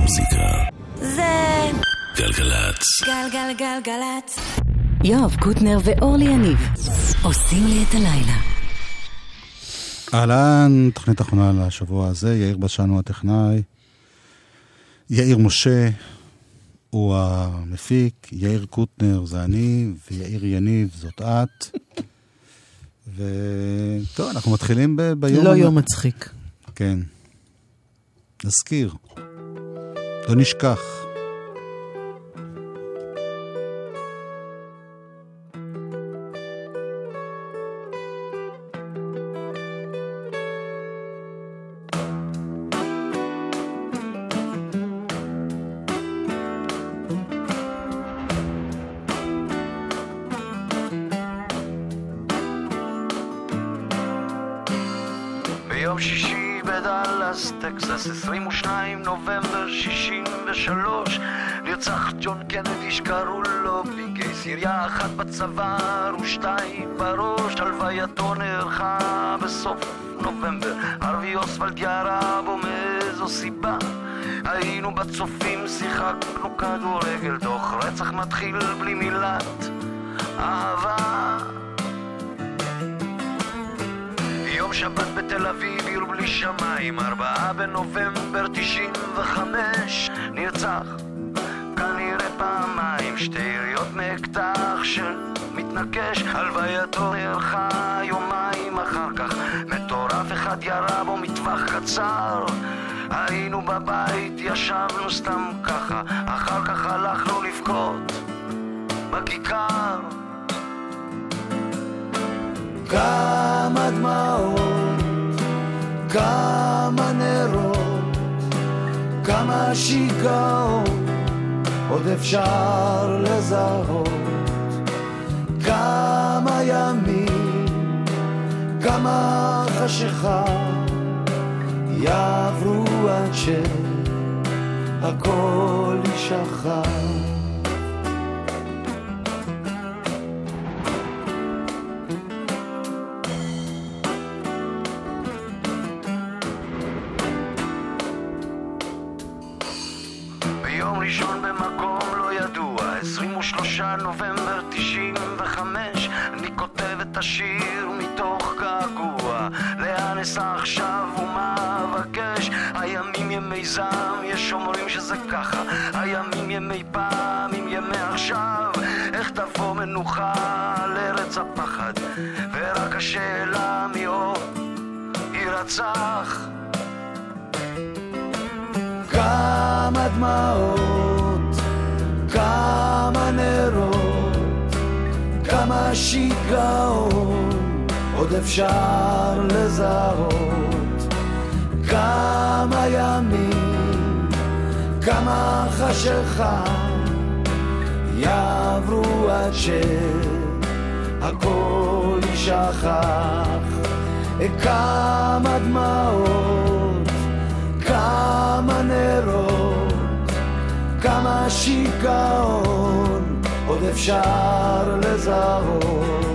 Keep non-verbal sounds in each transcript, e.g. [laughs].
המוזיקה. זה גלגלצ. גלגלגלגלצ. יואב קוטנר ואורלי יניב עושים לי את הלילה. אהלן, תוכנית אחרונה לשבוע הזה, יאיר בשן הוא הטכנאי, יאיר משה הוא המפיק, יאיר קוטנר זה אני, ויאיר יניב זאת את. [laughs] וטוב, אנחנו מתחילים ב- ביום... לא יום מצחיק. כן. נזכיר. לא נשכח. קצר, היינו בבית, ישבנו סתם ככה, אחר כך הלכנו לבכות בכיכר. כמה דמעות, כמה נרות, כמה שיגעון, עוד אפשר לזהות. כמה ימים, כמה חשיכה, יעברו עד שהכל יישכח. יירצח. כמה דמעות, כמה נרות, כמה שיגעון, עוד אפשר לזהות. כמה ימים, כמה חשיכה, יעברו עד שהכל יישכח. כמה דמעות, כמה נרות, כמה שיגעון, עוד אפשר לזהות.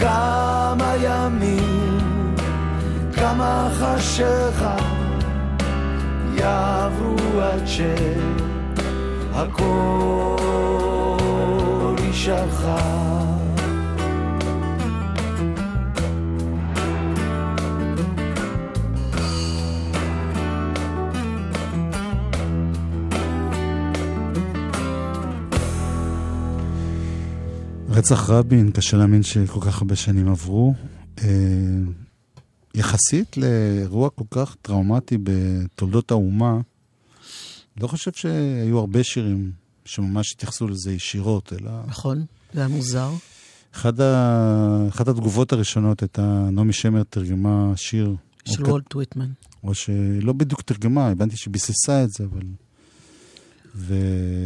כמה ימים, כמה חשיכה, יעברו עד שהכל יישכח. רצח רבין, קשה להאמין שכל כך הרבה שנים עברו. אה, יחסית לאירוע כל כך טראומטי בתולדות האומה, לא חושב שהיו הרבה שירים שממש התייחסו לזה ישירות, אלא נכון? זה היה מוזר. אחד ה... אחת התגובות הראשונות הייתה, נעמי שמר תרגמה שיר, של או, כ- וולט וויטמן. או שלא בדיוק תרגמה, הבנתי שביססה את זה, אבל... ו...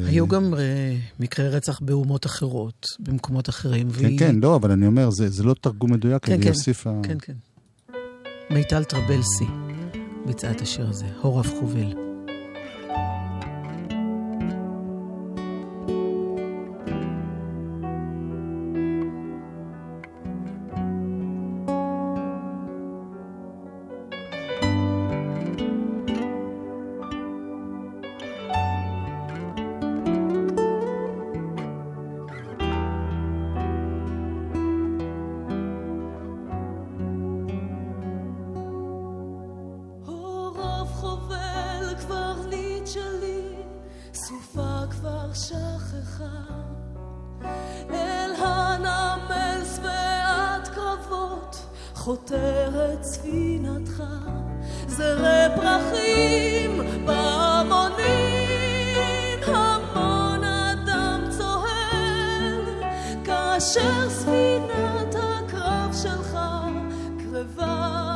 היו גם אה, מקרי רצח באומות אחרות, במקומות אחרים. כן, והיא- כן, לא, אבל אני אומר, זה, זה לא תרגום מדויק, כן, היא כן. הוסיפה... כן, כן. מיטל טרבלסי ביצעה את השיר הזה, הורף חובל. חותרת ספינתך, זרי פרחים בהמונים, המון אדם צוהל, כאשר ספינת הקרב שלך קרבה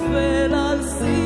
נופל על סיפונך.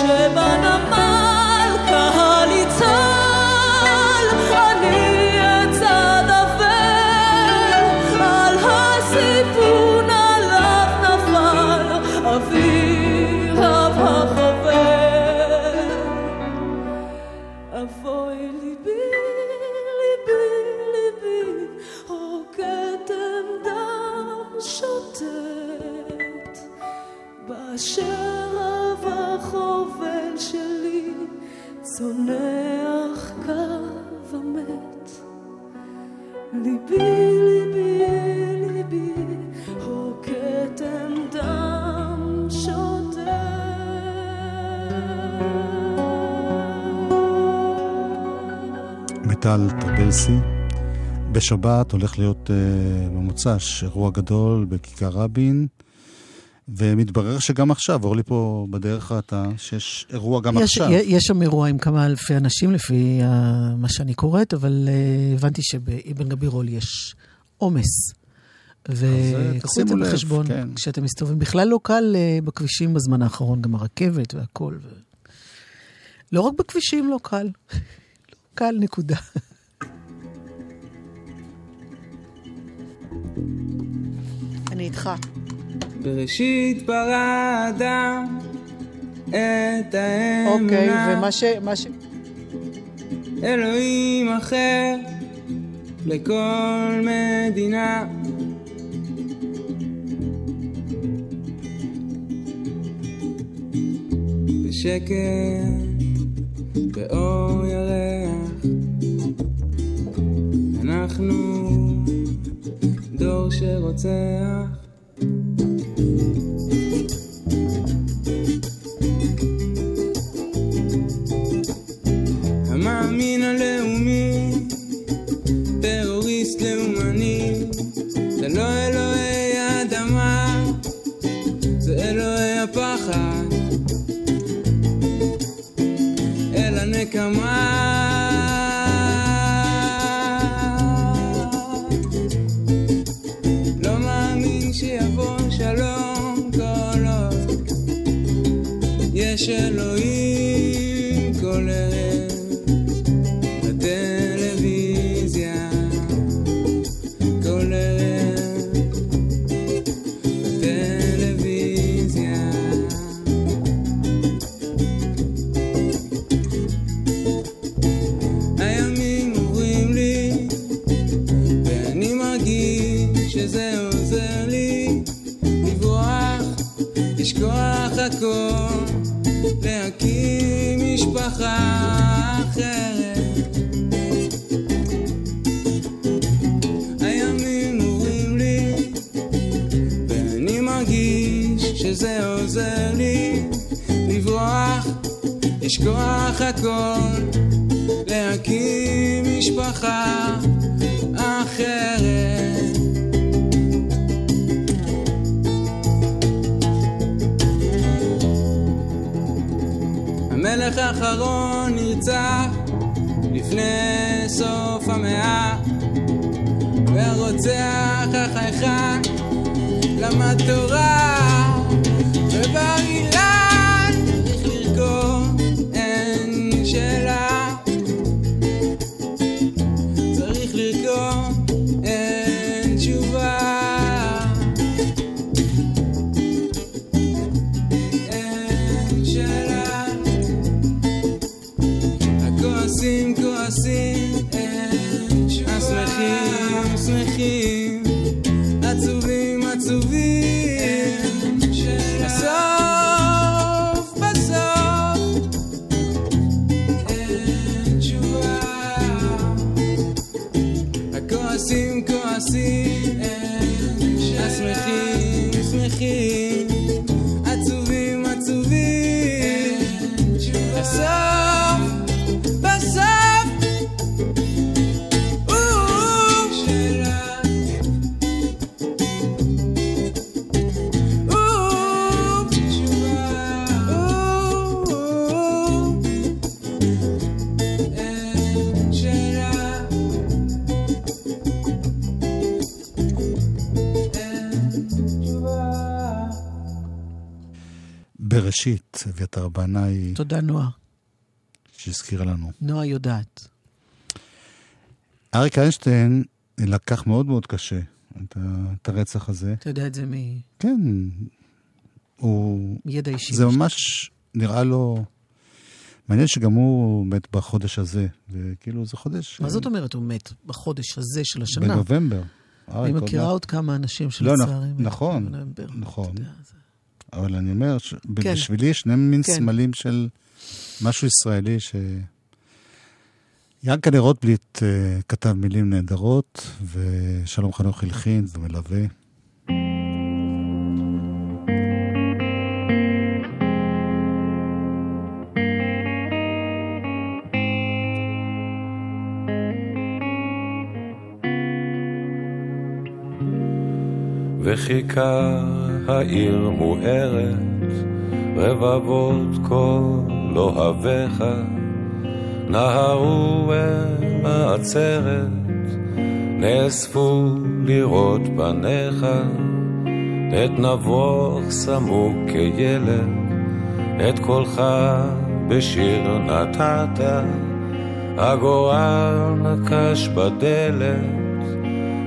trzeba nam בשבת הולך להיות uh, במוצ"ש אירוע גדול בכיכר רבין, ומתברר שגם עכשיו, אורלי פה בדרך ראתה, שיש אירוע גם יש, עכשיו. יש שם אירוע עם כמה אלפי אנשים, לפי uh, מה שאני קוראת, אבל uh, הבנתי שבאבן גבירול יש עומס. וקחו את זה בחשבון כן. כשאתם מסתובבים. בכלל לא קל uh, בכבישים בזמן האחרון, גם הרכבת והכל. ו... לא רק בכבישים לא קל. [laughs] לא קל, נקודה. אני איתך. בראשית ברא האדם את האמונה. אוקיי, ומה ש... מה ש... אלוהים אחר לכל מדינה. בשקט, באור ירח, אנחנו דור שרוצח. המלך האחרון נרצח לפני סוף המאה. והרוצח החייכן למד תורה תודה, נועה. שהזכירה לנו. נועה יודעת. אריק איינשטיין לקח מאוד מאוד קשה את, ה- את הרצח הזה. אתה יודע את זה כן, הוא... מידע אישי. זה ממש נראה לו... מעניין שגם הוא מת בחודש הזה, וכאילו זה חודש... מה זאת אומרת הוא מת בחודש הזה של השנה? בנובמבר. אני מכירה. עוד כמה אנשים לא, שלצערי... מתו נכון. נכון. אבל אני אומר, ש... כן. בשבילי יש שני מין כן. סמלים של משהו ישראלי ש... ינקלה רוטבליט אה, כתב מילים נהדרות, ושלום חנוך הלחין ומלווה. וכיכר העיר מוארת, רבבות כל אוהביך, נהרו אל העצרת, נאספו לראות פניך, את נבוך סמוק כילד, את קולך בשיר נתת, הגורל נקש בדלת,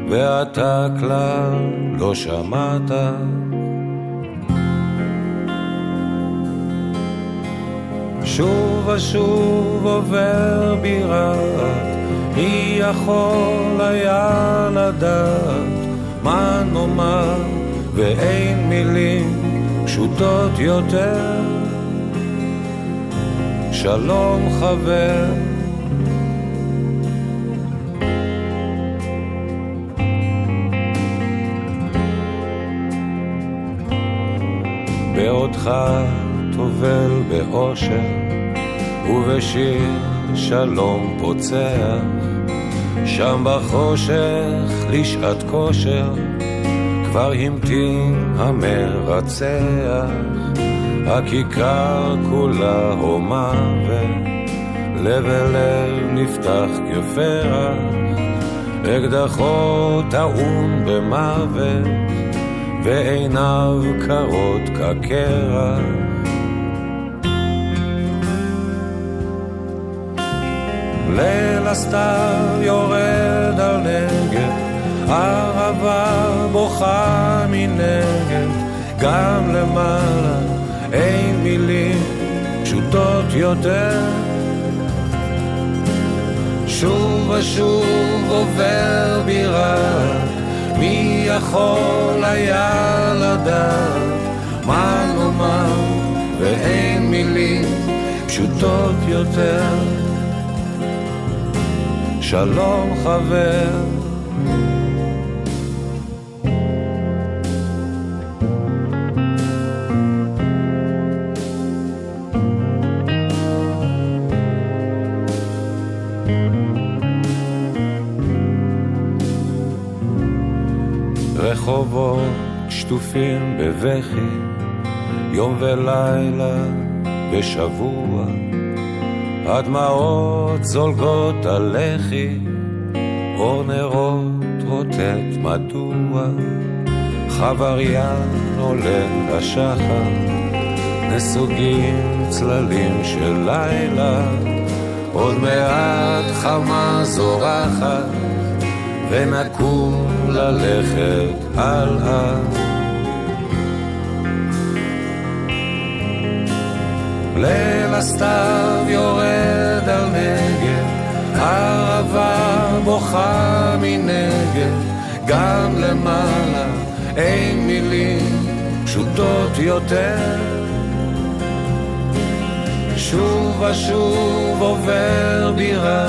ואתה כלל לא שמעת. שוב ושוב עובר בי רעד, מי יכול היה לדעת מה נאמר, ואין מילים פשוטות יותר. שלום חבר, בעודך טובל באושר, ובשיר שלום פוצח, שם בחושך לשעת כושר, כבר המתין המרצח, הכיכר כולה הומה ולב אל נפתח כפרח, אקדחו טעון במוות, ועיניו קרות כקרח. ליל הסתיו יורד על נגד, ערבה בוכה מנגד, גם למעלה אין מילים פשוטות יותר. שוב ושוב עובר בירה, מי יכול היה לדעת מה נאמר, ואין מילים פשוטות יותר. שלום חבר. רחובות שטופים בבכי, יום ולילה בשבוע. הדמעות זולגות על לחי, אור נרות רוטט מדוע, חבריין עולה השחר, נסוגים צללים של לילה, עוד מעט חמה זורחת, ונקום ללכת הלאה. ליל הסתיו יורד על נגד, ערבה בוכה מנגד, גם למעלה אין מילים פשוטות יותר. שוב ושוב עובר בירה,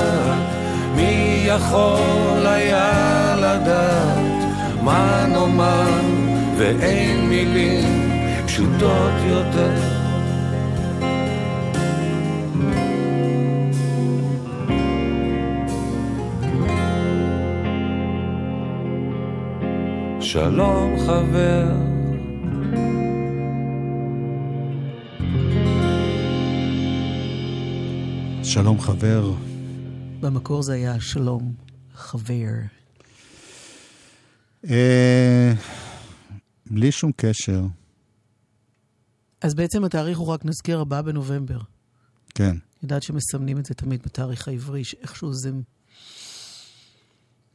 מי יכול היה לדעת מה נאמר, ואין מילים פשוטות יותר. שלום חבר. שלום חבר. במקור זה היה שלום, חבר. אה, בלי שום קשר, אז בעצם התאריך הוא רק נזכיר 4 בנובמבר. כן. יודעת שמסמנים את זה תמיד בתאריך העברי, שאיכשהו זה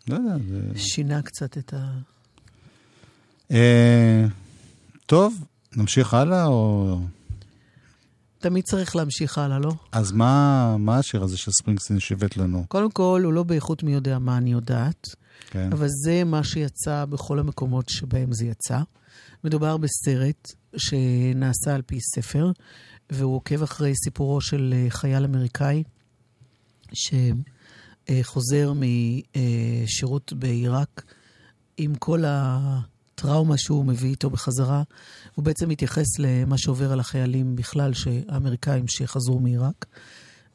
לא יודע, זה... שינה קצת את ה... אה, טוב, נמשיך הלאה, או... תמיד צריך להמשיך הלאה, לא? אז מה, מה השיר הזה של ספרינגסטין שיבט לנו? קודם כל, הוא לא באיכות מי יודע מה אני יודעת, כן. אבל זה מה שיצא בכל המקומות שבהם זה יצא. מדובר בסרט שנעשה על פי ספר, והוא עוקב אחרי סיפורו של אה, חייל אמריקאי שחוזר משירות בעיראק עם כל הטראומה שהוא מביא איתו בחזרה. הוא בעצם מתייחס למה שעובר על החיילים בכלל, האמריקאים שחזרו מעיראק,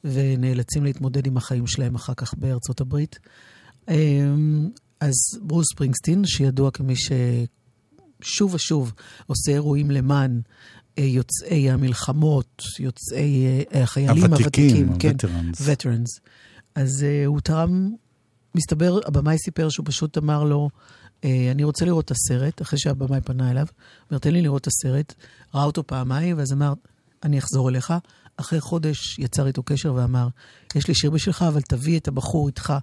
ונאלצים להתמודד עם החיים שלהם אחר כך בארצות הברית. אמ, אז ברוס ספרינגסטין, שידוע כמי ששוב ושוב עושה אירועים למען אה, יוצאי המלחמות, יוצאי אה, החיילים הוותיקים, הוותיקים, כן, veterans. אז uh, הוא תרם, מסתבר, הבמאי סיפר שהוא פשוט אמר לו, אני רוצה לראות את הסרט, אחרי שהבמאי פנה אליו, אומר, תן לי לראות את הסרט, ראה אותו פעמיים, ואז אמר, אני אחזור אליך, אחרי חודש יצר איתו קשר ואמר, יש לי שיר בשבילך, אבל תביא את הבחור איתך,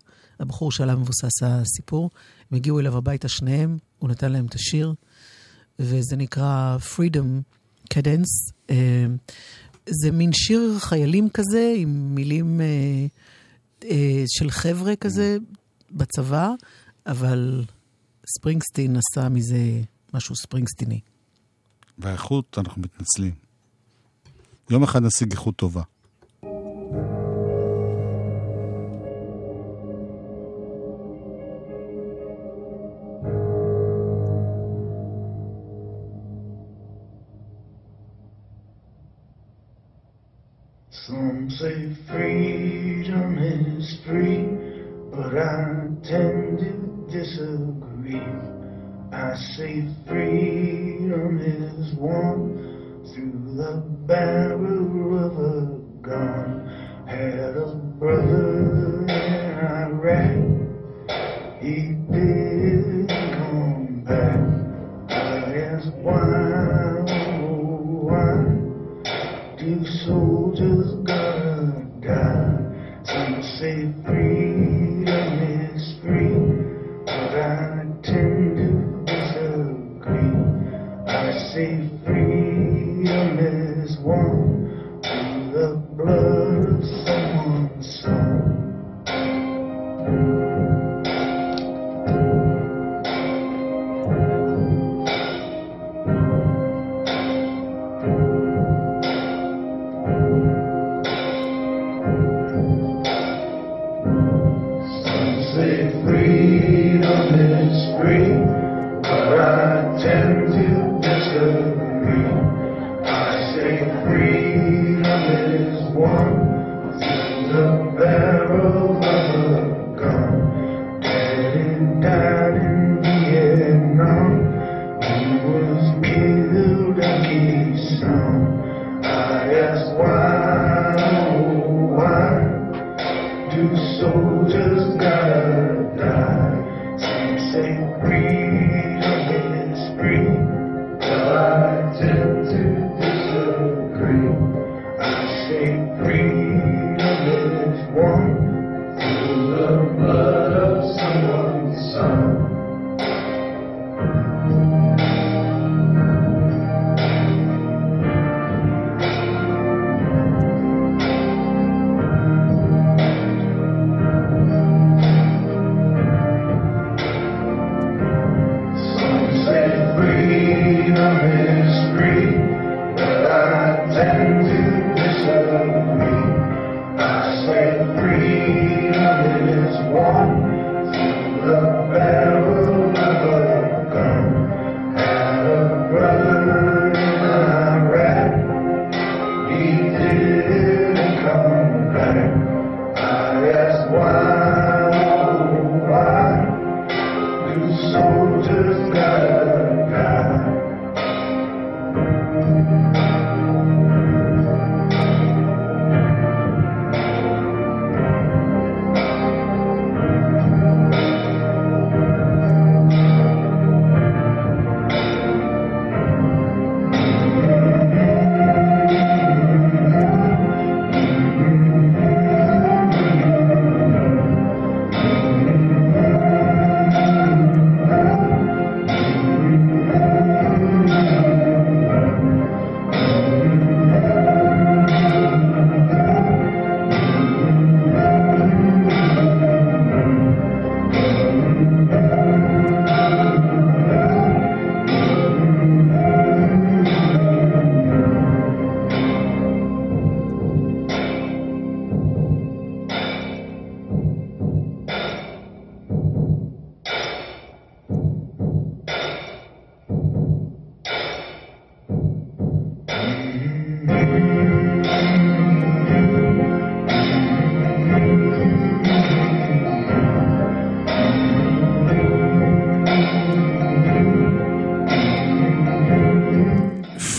הבחור שעליו מבוסס הסיפור. הם הגיעו אליו הביתה שניהם, הוא נתן להם את השיר, וזה נקרא Freedom Cadence. אה, זה מין שיר חיילים כזה, עם מילים אה, אה, של חבר'ה כזה בצבא, אבל ספרינגסטין עשה מזה משהו ספרינגסטיני. והאיכות, אנחנו מתנצלים. יום אחד נשיג איכות טובה. Some say freedom is free, but I tend to disagree. I say freedom is won through the barrel of a gun. Had a brother in Iraq, he didn't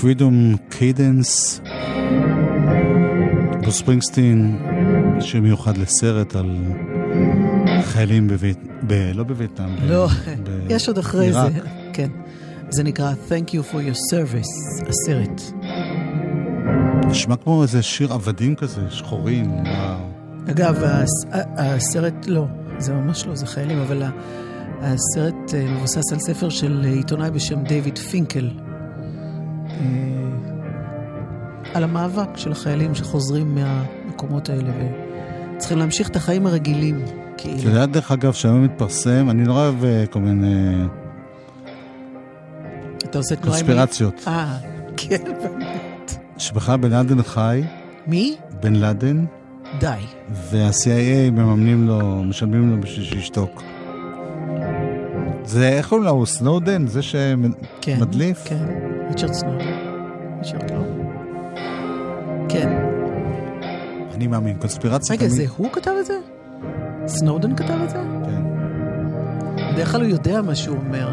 Freedom Cadence, ברוס ספרינגסטין, שיר מיוחד לסרט על חיילים בווייט... ב... לא בווייטנאם. ב- לא, ב- יש עוד אחרי עיראק. זה, [laughs] כן. זה נקרא Thank you for your service, הסרט. נשמע כמו איזה שיר עבדים כזה, שחורים. אגב, הס- הסרט, לא, זה ממש לא, זה חיילים, אבל הסרט אה, מבוסס על ספר של אה, עיתונאי בשם דיוויד פינקל. אה, על המאבק של החיילים שחוזרים מהמקומות האלה וצריכים להמשיך את החיים הרגילים, את כאילו. יודעת, דרך אגב, שהיום מתפרסם, אני נורא אוהב אה, כל מיני אתה עושה תנועה עם... קונספירציות. אה, כן, באמת. שבכלל בן לאדן חי, מי? בן לאדן, די. וה-CIA מממנים לו, משלמים לו בשביל שישתוק. זה, איך קוראים לו? הוא סנודן? זה כן. שמדליף? כן, ריצ'רד סנואר. ריצ'רד לא. כן. אני מאמין, קונספירציה רגע, תמיד- זה הוא כתב את זה? סנודן כתב את זה? כן. בדרך כלל הוא יודע מה שהוא אומר.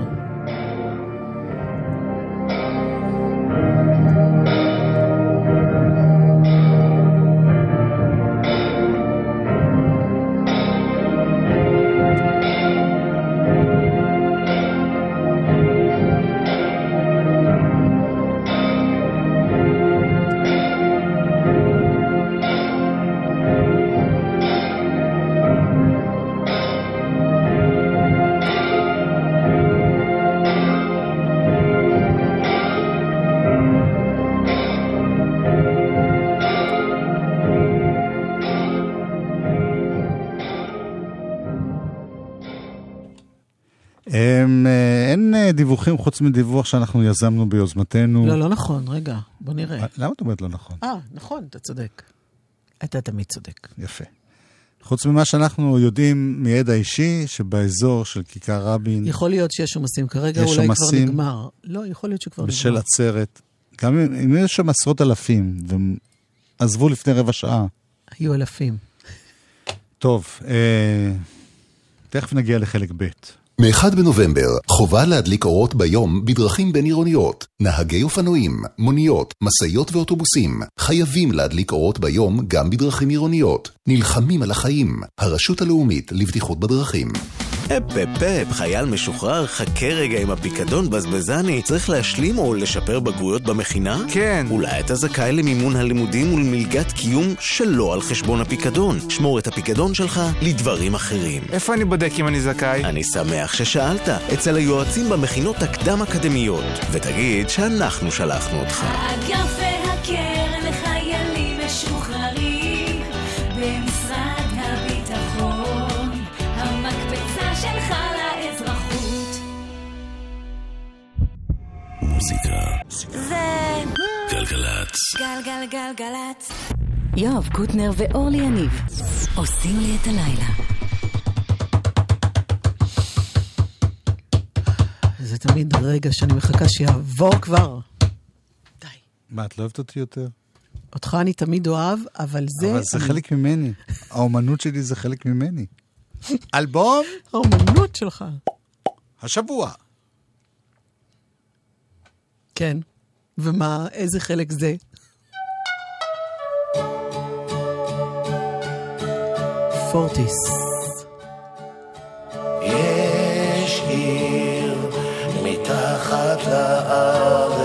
דיווחים חוץ מדיווח שאנחנו יזמנו ביוזמתנו. לא, לא נכון, רגע, בוא נראה. אה, למה את אומרת לא נכון? אה, נכון, אתה צודק. אתה תמיד צודק. יפה. חוץ ממה שאנחנו יודעים מידע אישי, שבאזור של כיכר רבין, יכול להיות שיש עומסים כרגע, אולי כבר. נגמר. לא, יכול להיות שכבר בשל נגמר. עצרת, גם אם, אם יש שם עשרות אלפים, והם עזבו לפני רבע שעה. היו אלפים. טוב, אה, תכף נגיע לחלק ב'. מ-1 בנובמבר, חובה להדליק אורות ביום בדרכים בין-עירוניות. נהגי אופנועים, מוניות, משאיות ואוטובוסים חייבים להדליק אורות ביום גם בדרכים עירוניות. נלחמים על החיים. הרשות הלאומית לבטיחות בדרכים. אפ אפ אפ, חייל משוחרר, חכה רגע עם הפיקדון בזבזני. צריך להשלים או לשפר בגרויות במכינה? כן. אולי אתה זכאי למימון הלימודים ולמלגת קיום שלא על חשבון הפיקדון. שמור את הפיקדון שלך לדברים אחרים. איפה אני בודק אם אני זכאי? אני שמח ששאלת, אצל היועצים במכינות הקדם-אקדמיות. ותגיד שאנחנו שלחנו אותך. האגף והקרן מוזיקה. זה גלגלצ. גלגלגלגלצ. יואב קוטנר ואורלי יניב עושים לי את הלילה. זה תמיד רגע שאני מחכה שיעבור כבר. מה, את לא אוהבת אותי יותר? אותך אני תמיד אוהב, אבל זה... אבל זה אני- חלק ממני. האומנות שלי זה חלק ממני. [laughs] אלבום האומנות שלך. השבוע. כן. ומה, איזה חלק זה? פורטיס. יש עיר מתחת לארץ,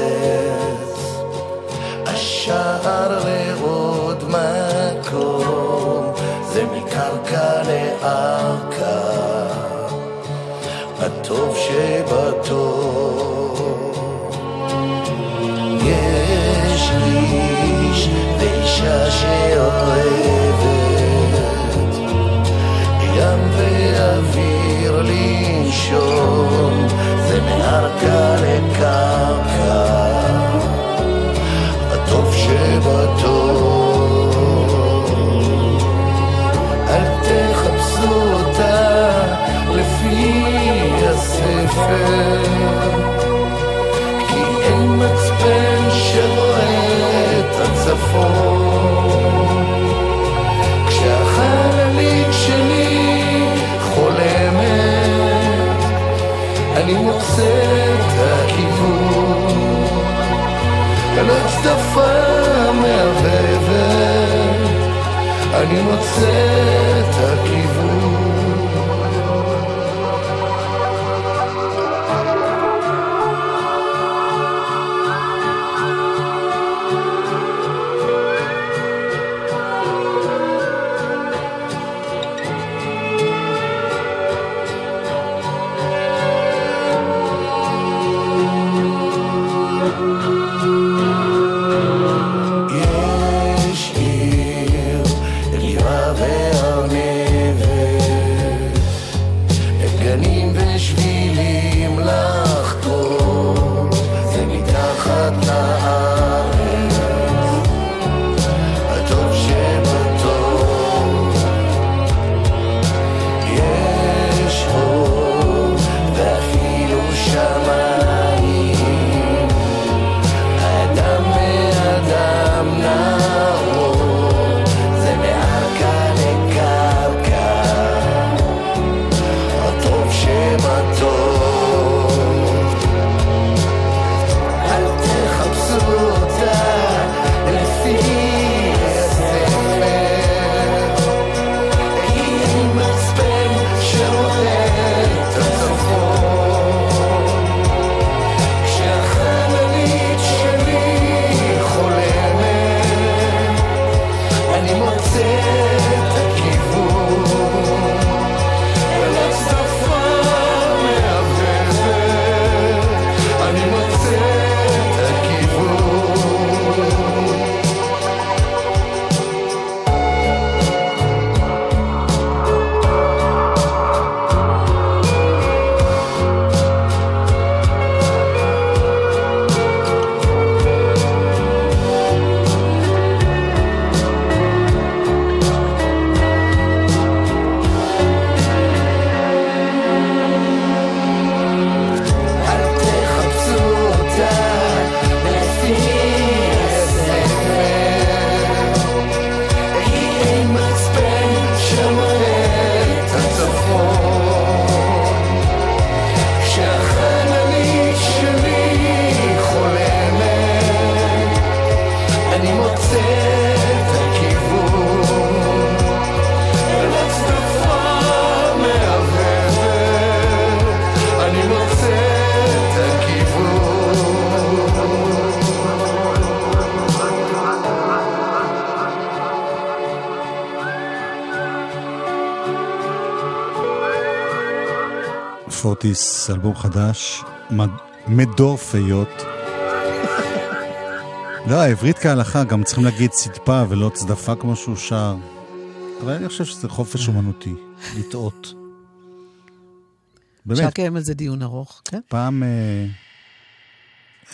השער לעוד מקום, זה מקרקע לארכה, הטוב שבטוב. איש ואישה שאוהבת. ים ואוויר לנשום, זה מהרקע לקרקע, הטוב שבטוב. אל תחפשו אותה לפי הספר, הצפון. כשהחללית שלי חולמת, אני מוצא את הכיוון. על הצדפה מהבהבת, אני מוצא את הכיוון. פורטיס, אלבום חדש, מד- מדור פיות. [laughs] לא, העברית כהלכה, גם צריכים להגיד צדפה ולא צדפה כמו שהוא שר. אבל אני חושב שזה חופש אומנותי, לטעות. אפשר באמת, לקיים על זה דיון ארוך, כן? פעם אה,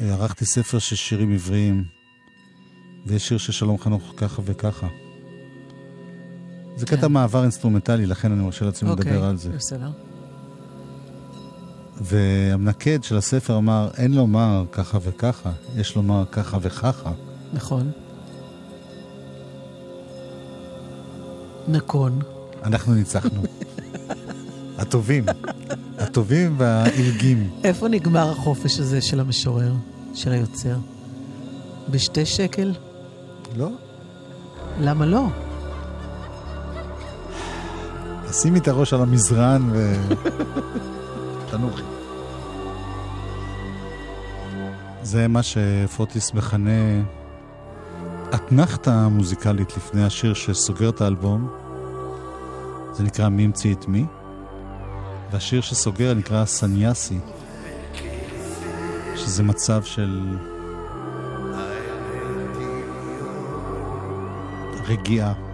אה, ערכתי ספר של שירים עבריים, ויש שיר של שלום חנוך ככה וככה. זה קטע כן. מעבר אינסטרומנטלי, לכן אני מרשה לעצמי לדבר על זה. אוקיי, בסדר. והמנקד של הספר אמר, אין לומר ככה וככה, יש לומר ככה וככה. נכון. נכון. אנחנו ניצחנו. [laughs] הטובים. הטובים והעילגים. איפה נגמר החופש הזה של המשורר, של היוצר? בשתי שקל? לא? למה לא? שימי את הראש על המזרן ו... [laughs] תנוחי. זה מה שפוטיס מכנה אתנחתא מוזיקלית לפני השיר שסוגר את האלבום. זה נקרא מי המציא את מי. והשיר שסוגר נקרא סניאסי. שזה מצב של רגיעה.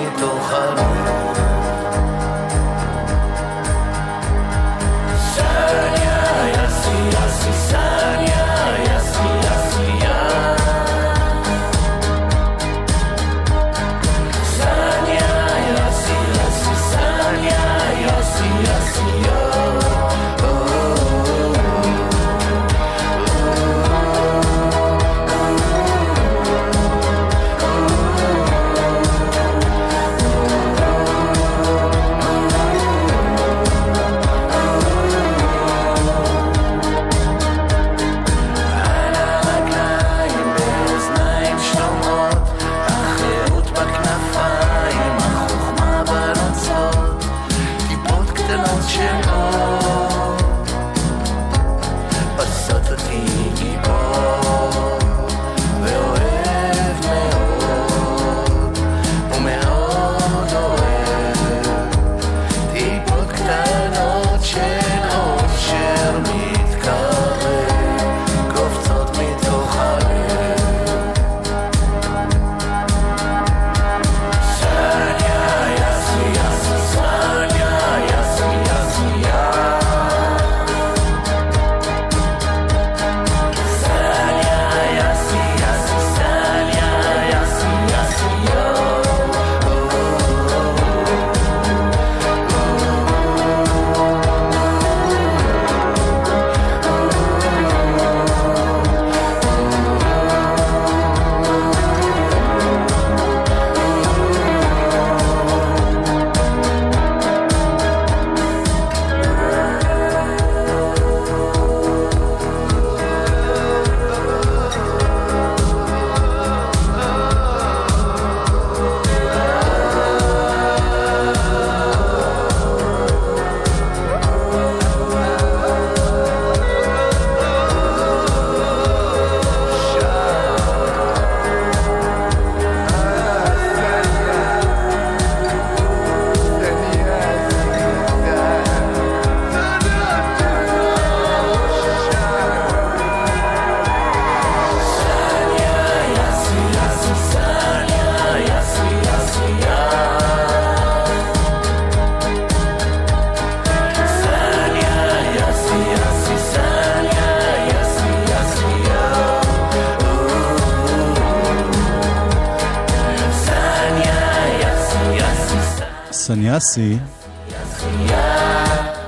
מתוך הלב. סניאסי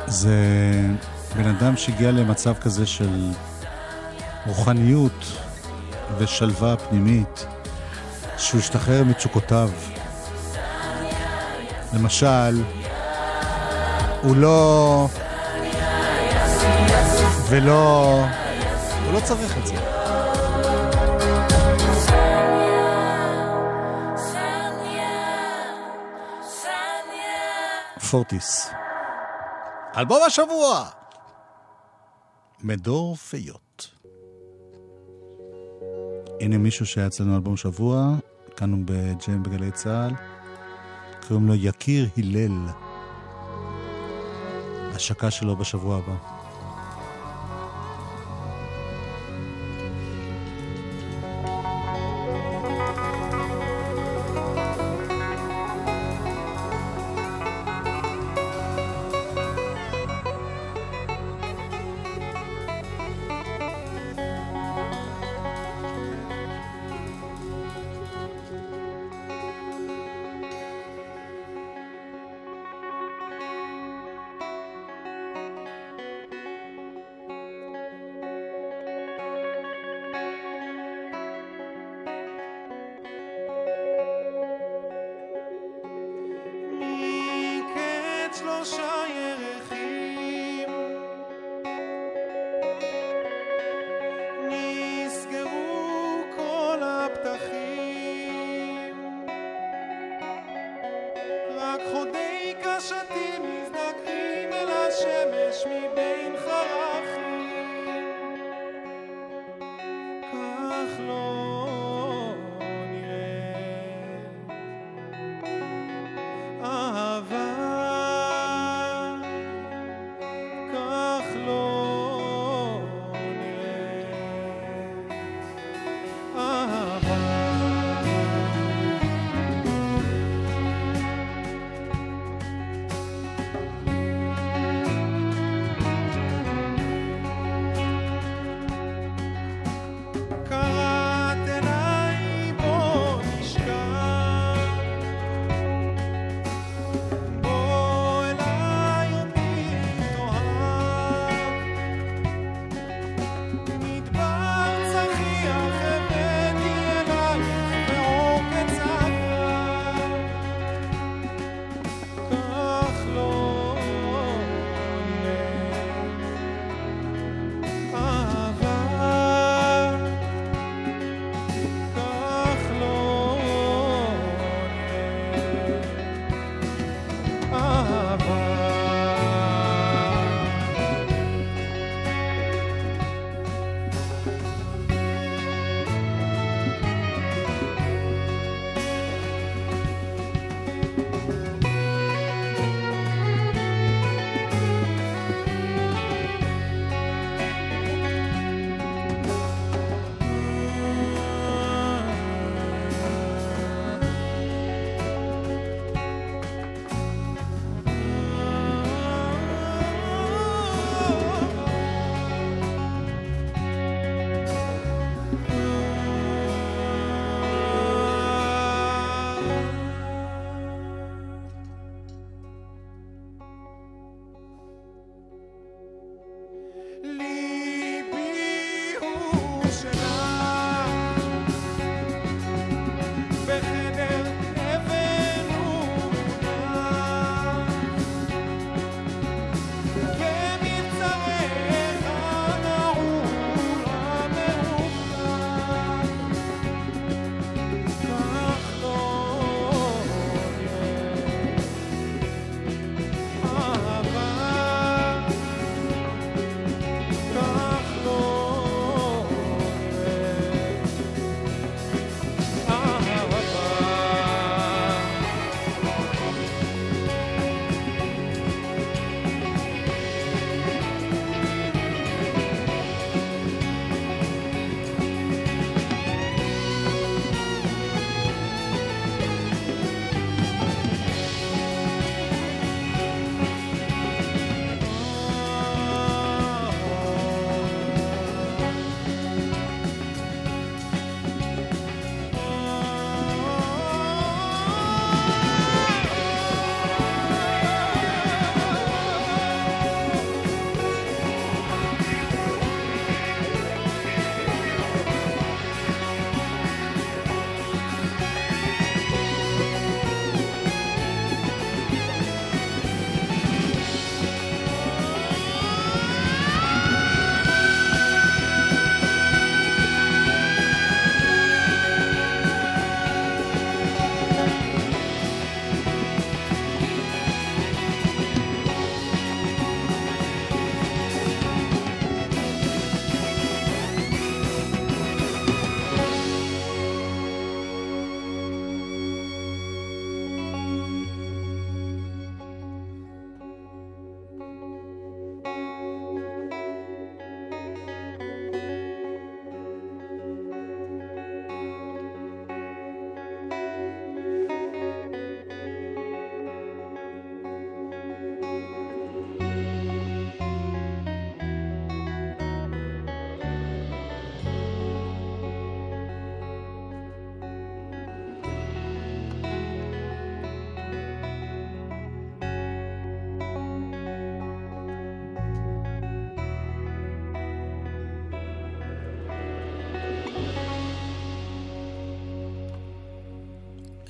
זה בן אדם שהגיע למצב כזה של רוחניות ושלווה פנימית, שהוא השתחרר מתשוקותיו. למשל, הוא לא... ולא... הוא לא צריך את זה. פורטיס. אלבום השבוע! מדור פיות. הנה מישהו שהיה אצלנו אלבום שבוע, כאן הוא בג'ם בגלי צה"ל, קוראים לו יקיר הלל. השקה שלו בשבוע הבא.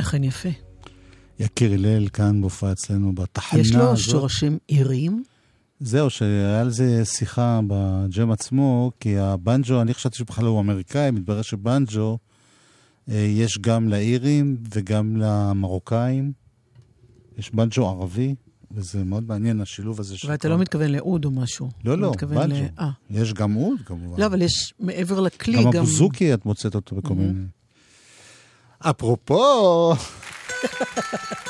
אכן יפה. יקיר הלל כאן בהופעה אצלנו בתחנה יש לו הזאת. שורשים עיריים? זהו, שהיה על זה שיחה בג'ם עצמו, כי הבנג'ו, אני חשבתי שבכלל הוא אמריקאי, מתברר שבנג'ו אה, יש גם לאירים וגם למרוקאים. יש בנג'ו ערבי, וזה מאוד מעניין השילוב הזה של... ואתה לא מתכוון לאוד או משהו. לא, לא, בנג'ו. ל- אה. יש גם אוד, כמובן. לא, אבל יש מעבר לכלי גם גם... הבוזוקי, את מוצאת אותו בכל מיני... אפרופו... מה [laughs]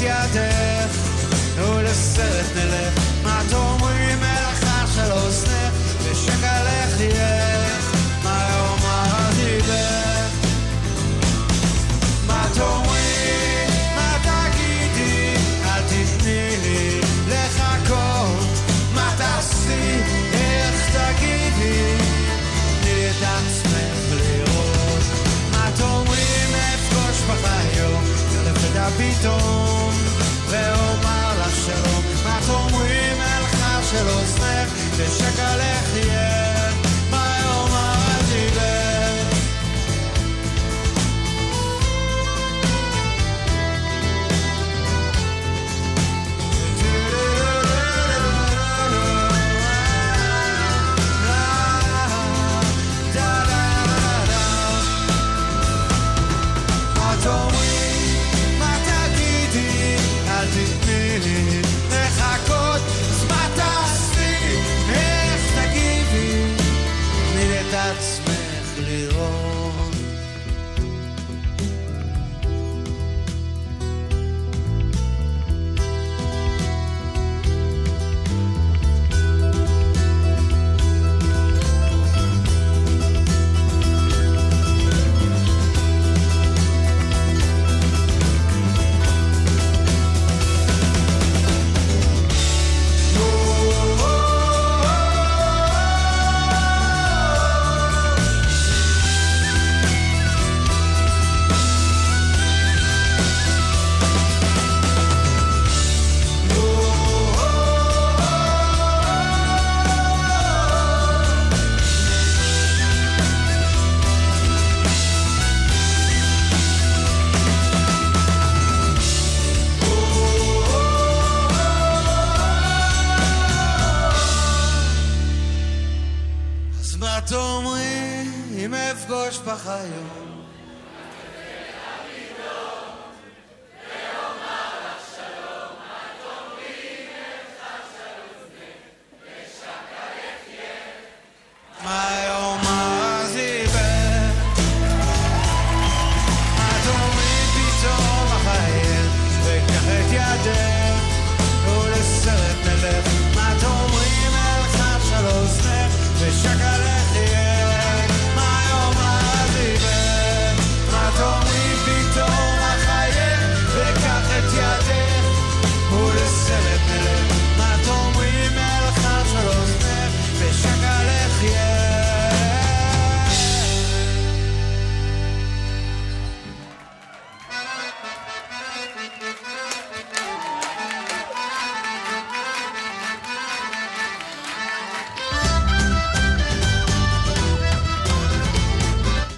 يديك ولساتنا מלכה של אוזנך,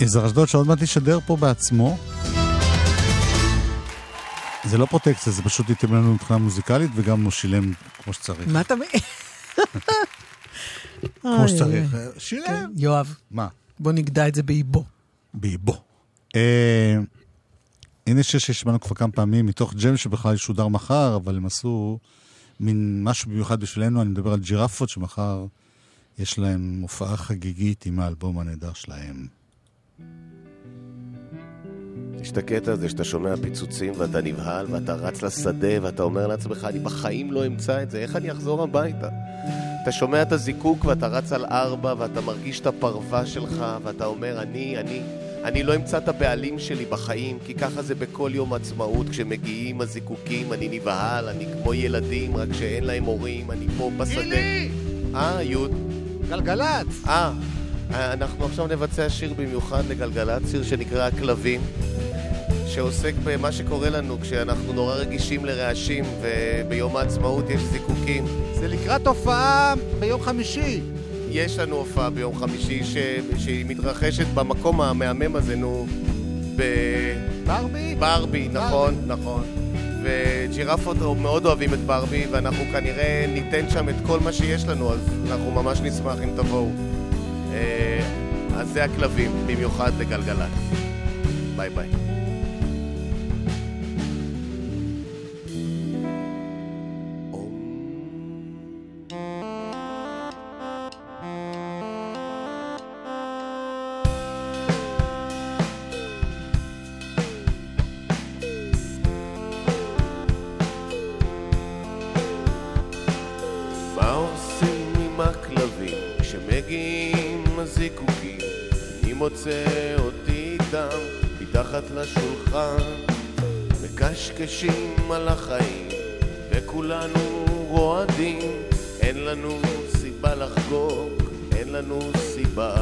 יזהר אשדוד שעוד מעט ישדר פה בעצמו. זה לא פרוטקציה, זה פשוט ייתן לנו מבחינה מוזיקלית, וגם הוא שילם כמו שצריך. מה אתה... [laughs] כמו שצריך. שילם. כן, יואב, מה? בוא נגדע את זה באיבו. באיבו. אה, הנה שיר שהשמענו כבר כמה פעמים, מתוך ג'ם שבכלל ישודר מחר, אבל הם עשו מין משהו מיוחד בשבילנו, אני מדבר על ג'ירפות, שמחר יש להם הופעה חגיגית עם האלבום הנהדר שלהם. יש את הקטע הזה שאתה שומע פיצוצים ואתה נבהל ואתה רץ לשדה ואתה אומר לעצמך, אני בחיים לא אמצא את זה, איך אני אחזור הביתה? אתה שומע את הזיקוק ואתה רץ על ארבע ואתה מרגיש את הפרווה שלך ואתה אומר, אני, אני, אני לא אמצא את הבעלים שלי בחיים, כי ככה זה בכל יום עצמאות, כשמגיעים הזיקוקים, אני נבהל, אני כמו ילדים, רק שאין להם הורים, אני פה בשדה. גילי! אה, יוד. גלגלצ! אה, אנחנו עכשיו נבצע שיר במיוחד לגלגלצ, שיר שנקרא הכלבים, שעוסק במה שקורה לנו כשאנחנו נורא רגישים לרעשים, וביום העצמאות יש זיקוקים. זה לקראת הופעה ביום חמישי. יש לנו הופעה ביום חמישי ש... שהיא מתרחשת במקום המהמם הזה, נו, ב... ברבי? ברבי, נכון, נכון. וג'ירפות מאוד אוהבים את ברבי, ואנחנו כנראה ניתן שם את כל מה שיש לנו, אז אנחנו ממש נשמח אם תבואו. אה, אז זה הכלבים, במיוחד לגלגלצ. ביי ביי. וכולנו רועדים אין לנו סיבה לחגוג, אין לנו סיבה.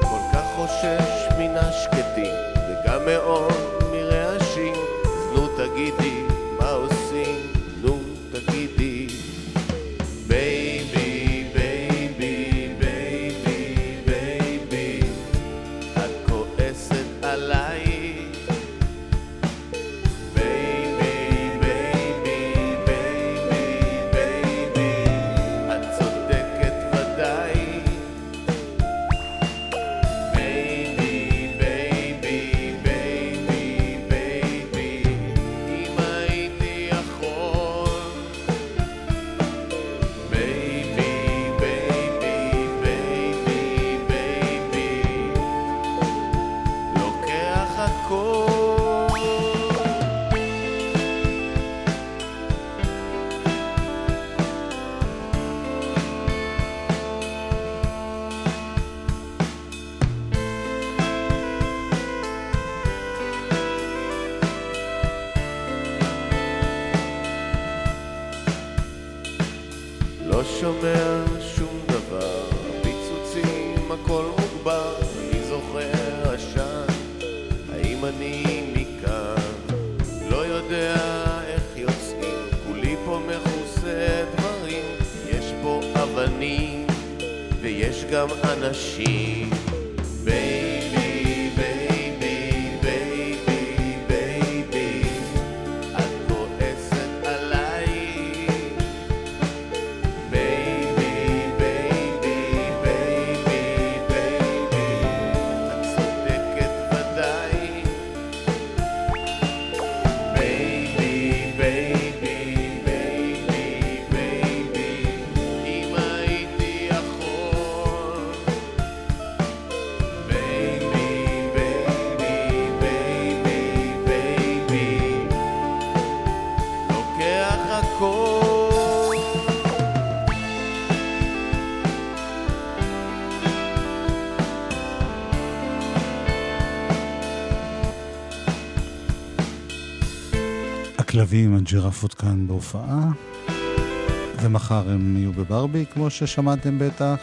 כל כך חושש מן השקטים וגם מאוד מרעשים. נו תגידי הכלבים, הג'ירפות כאן בהופעה, ומחר הם יהיו בברבי, כמו ששמעתם בטח.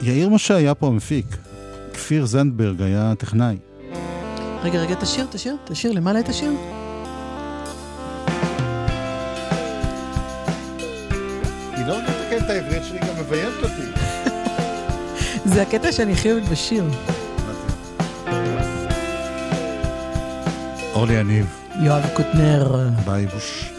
יאיר משה היה פה המפיק, כפיר זנדברג היה טכנאי. רגע, רגע, תשאיר, תשאיר, תשאיר, למעלה את השיר. היא לא מתקנת את העברית שלי, גם מביימת אותי. [laughs] זה הקטע שאני אוהבת בשיר. אורלי יניב. יואב קוטנר. ביי בוש.